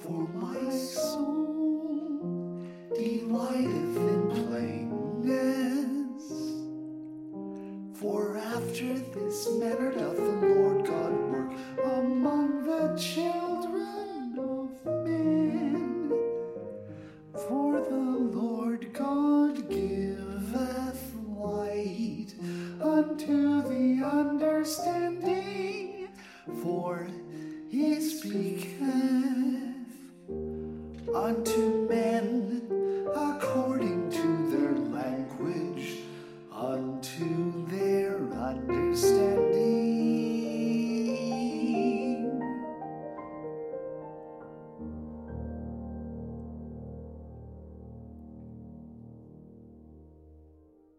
For my soul delighteth in plainness. For after this manner doth the Lord God work among the children of men. For the Lord God giveth light unto the understanding, for he speaketh unto men according